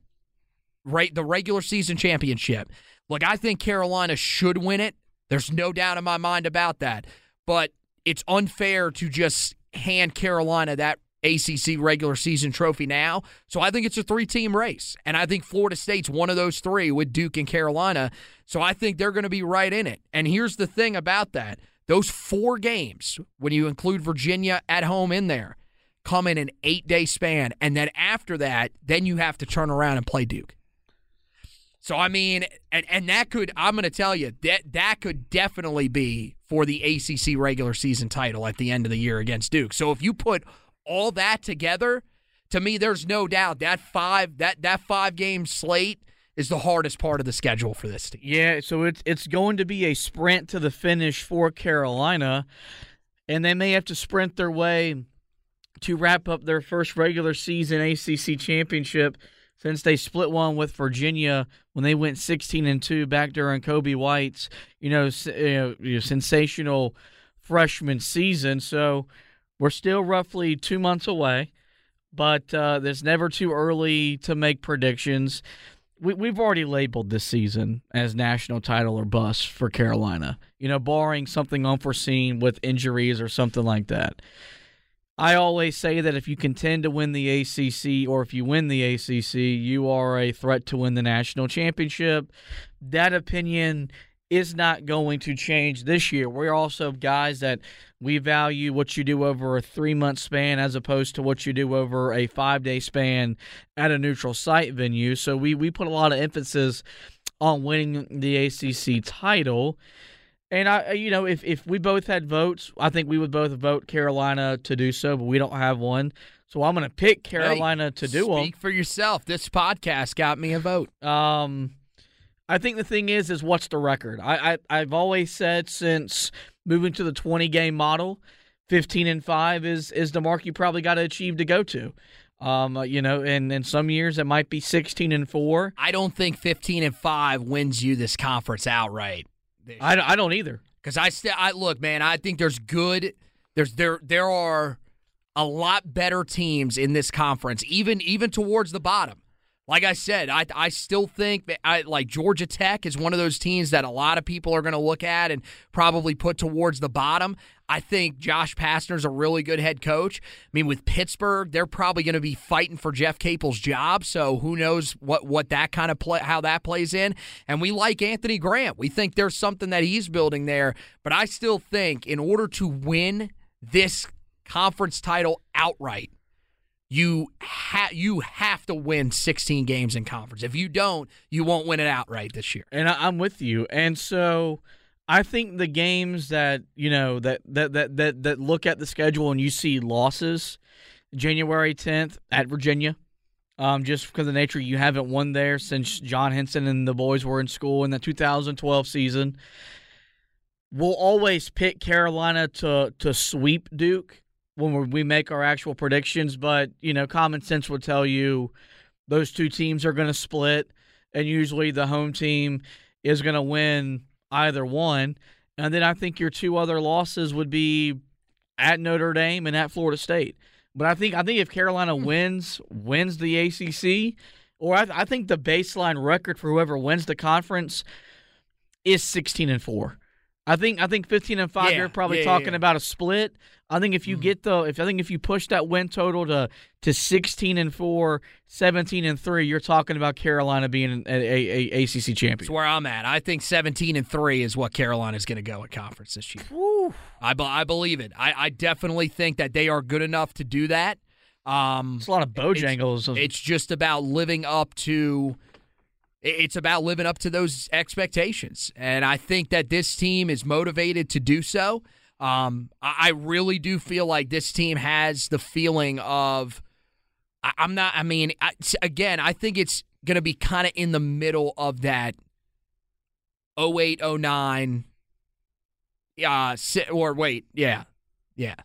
right, the regular season championship, look, I think Carolina should win it. There's no doubt in my mind about that. But it's unfair to just hand Carolina that ACC regular season trophy now. So I think it's a three team race. And I think Florida State's one of those three with Duke and Carolina. So I think they're going to be right in it. And here's the thing about that those four games, when you include Virginia at home in there, come in an eight day span. And then after that, then you have to turn around and play Duke. So I mean, and and that could I'm going to tell you that that could definitely be for the ACC regular season title at the end of the year against Duke. So if you put all that together, to me there's no doubt that five that that five game slate is the hardest part of the schedule for this team. Yeah, so it's it's going to be a sprint to the finish for Carolina, and they may have to sprint their way to wrap up their first regular season ACC championship since they split one with Virginia when they went 16 and 2 back during Coby White's, you know, sensational freshman season. So we're still roughly 2 months away, but uh it's never too early to make predictions we, we've already labeled this season as national title or bust for Carolina. You know, barring something unforeseen with injuries or something like that. I always say that if you contend to win the ACC or if you win the ACC, you are a threat to win the national championship. That opinion is not going to change this year. We're also guys that we value what you do over a three month span as opposed to what you do over a five day span at a neutral site venue. So we, we put a lot of emphasis on winning the ACC title. And I, you know, if, if we both had votes, I think we would both vote Carolina to do so, but we don't have one. So I'm going to pick Carolina to do them. Speak for yourself. This podcast got me a vote. Um, I think the thing is, is what's the record? I, I I've always said since moving to the 20 game model, 15 and five is is the mark you probably got to achieve to go to. Um, uh, you know, and in some years it might be 16 and four. I don't think 15 and 5 wins you this conference outright. I, don't- I don't either. Cuz I still I look, man, I think there's good there's there there are a lot better teams in this conference even even towards the bottom. Like I said, I I still think that I like Georgia Tech is one of those teams that a lot of people are going to look at and probably put towards the bottom. I think Josh Pastner's a really good head coach. I mean, with Pittsburgh, they're probably going to be fighting for Jeff Capel's job. So who knows what what that kind of play how that plays in. And we like Anthony Grant. We think there's something that he's building there. But I still think in order to win this conference title outright, you ha- you have to win 16 games in conference. If you don't, you won't win it outright this year. And I, I'm with you. And so I think the games that you know that that that that, that look at the schedule and you see losses, January 10th at Virginia. Um, just because of the nature you haven't won there since John Henson and the boys were in school in the 2012 season. We'll always pick Carolina to to sweep Duke when we make our actual predictions, but you know, common sense would tell you those two teams are going to split, and usually the home team is going to win either one. And then I think your two other losses would be at Notre Dame and at Florida State. But I think I think if Carolina Hmm. wins wins the ACC, or I, I think the baseline record for whoever wins the conference is sixteen and four. I think I think fifteen and five. Yeah, you're probably yeah, talking yeah. about a split. I think if you Mm-hmm. get the if I think if you push that win total to to 16 and 4, 17 and 3, you're talking about Carolina being an a, a, a ACC champion. That's where I'm at. I think 17 and 3 is what Carolina's going to go at conference this year. I, I believe it. I, I definitely think that they are good enough to do that. Um, It's a lot of bojangles. it's just about living up to it's about living up to those expectations. And i think that this team is motivated to do so. Um, I, really do feel like this team has the feeling of i'm not i mean I, again i think it's going to be kind of in the middle of that 08 09 uh, or wait yeah yeah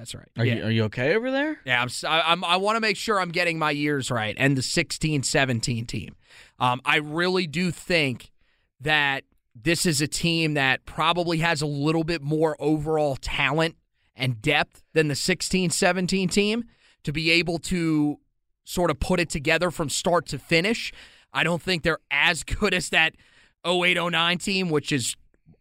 that's right are yeah. you are you okay over there? Yeah, I'm, I, I'm, I want to make sure I'm getting my years right and the 16 17 team. Um, I really do think that this is a team that probably has a little bit more overall talent and depth than the 16 17 team to be able to sort of put it together from start to finish. I don't think they're as good as that 08 09 team, which is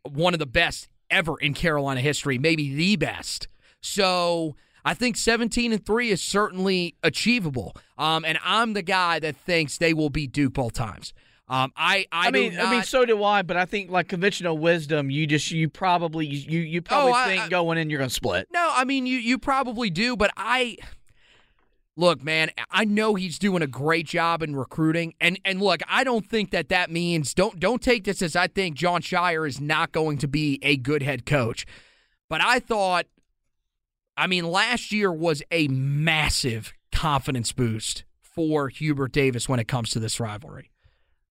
one of the best ever in Carolina history, maybe the best. So I think 17 and 3 is certainly achievable. Um, and I'm the guy that thinks they will beat Duke both times. Um, I, I, I, mean, do I mean, so do I. But I think like conventional wisdom, you just you probably you you probably Oh, think I- going in you're gonna split. No, I mean you you probably do, but I look, man. I know he's doing a great job in recruiting, and and look, I don't think that that means don't don't take this as I think Jon Scheyer is not going to be a good head coach, but I thought, I mean, last year was a massive confidence boost for Hubert Davis when it comes to this rivalry.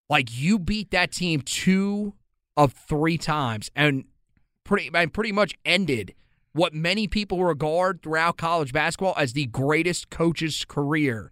Like you beat that team two of three times, and pretty and pretty much ended what many people regard throughout college basketball as the greatest coach's career.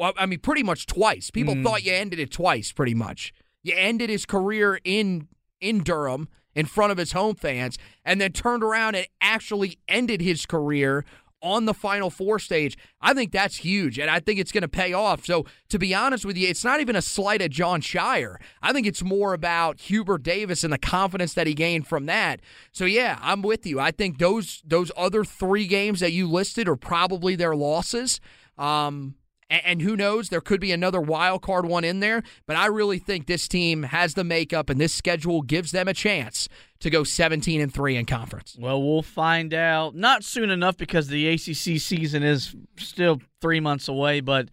I mean, pretty much twice. People hmm. thought you ended it twice, pretty much. You ended his career in in Durham in front of his home fans, and then turned around and actually ended his career on the Final Four stage. I think that's huge, and I think it's going to pay off. So, to be honest with you, it's not even a slight at Jon Scheyer. I think it's more about Hubert Davis and the confidence that he gained from that. So, yeah, I'm with you. I think those those other three games that you listed are probably their losses. Um, and who knows, there could be another wild card one in there. But I really think this team has the makeup, and this schedule gives them a chance to go 17 and three in conference. Well, we'll find out not soon enough because the ACC season is still three months away, but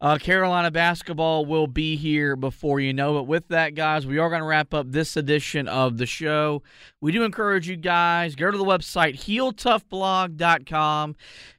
uh, Carolina basketball will be here before you know it. With that, guys, we are going to wrap up this edition of the show. We do encourage you guys go to the website heeltoughblog.com.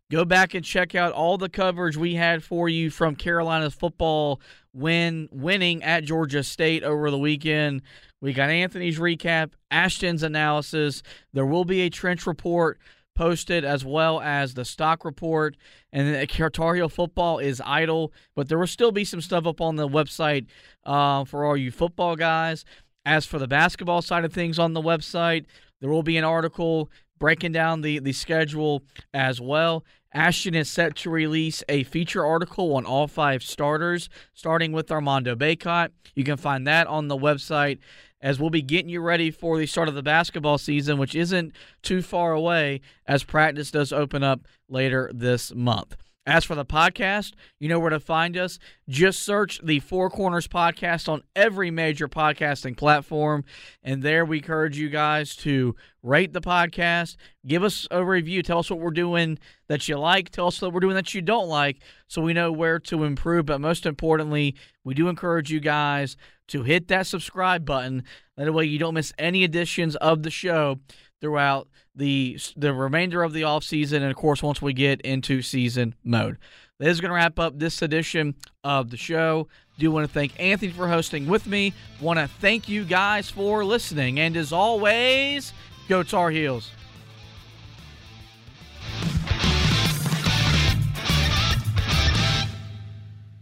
Go back and check out all the coverage we had for you from Carolina's football win winning at Georgia State over the weekend. We got Anthony's recap, Ashton's analysis. There will be a trench report posted as well as the stock report. And then Tar Heel football is idle, but there will still be some stuff up on the website uh, for all you football guys. As for the basketball side of things on the website, there will be an article breaking down the, the schedule as well Ashton is set to release a feature article on all five starters, starting with Armando Bacot. You can find that on the website as we'll be getting you ready for the start of the basketball season, which isn't too far away as practice does open up later this month. As for the podcast, you know where to find us. Just search the Four Corners Podcast on every major podcasting platform. And there we encourage you guys to rate the podcast, give us a review, tell us what we're doing that you like, tell us what we're doing that you don't like, so we know where to improve. But most importantly, we do encourage you guys to hit that subscribe button. That way you don't miss any editions of the show throughout the the remainder of the off season, and of course once we get into season mode. This is going to wrap up this edition of the show. Do want to thank Anthony for hosting with me. Want to thank you guys for listening and as always, go Tar Heels.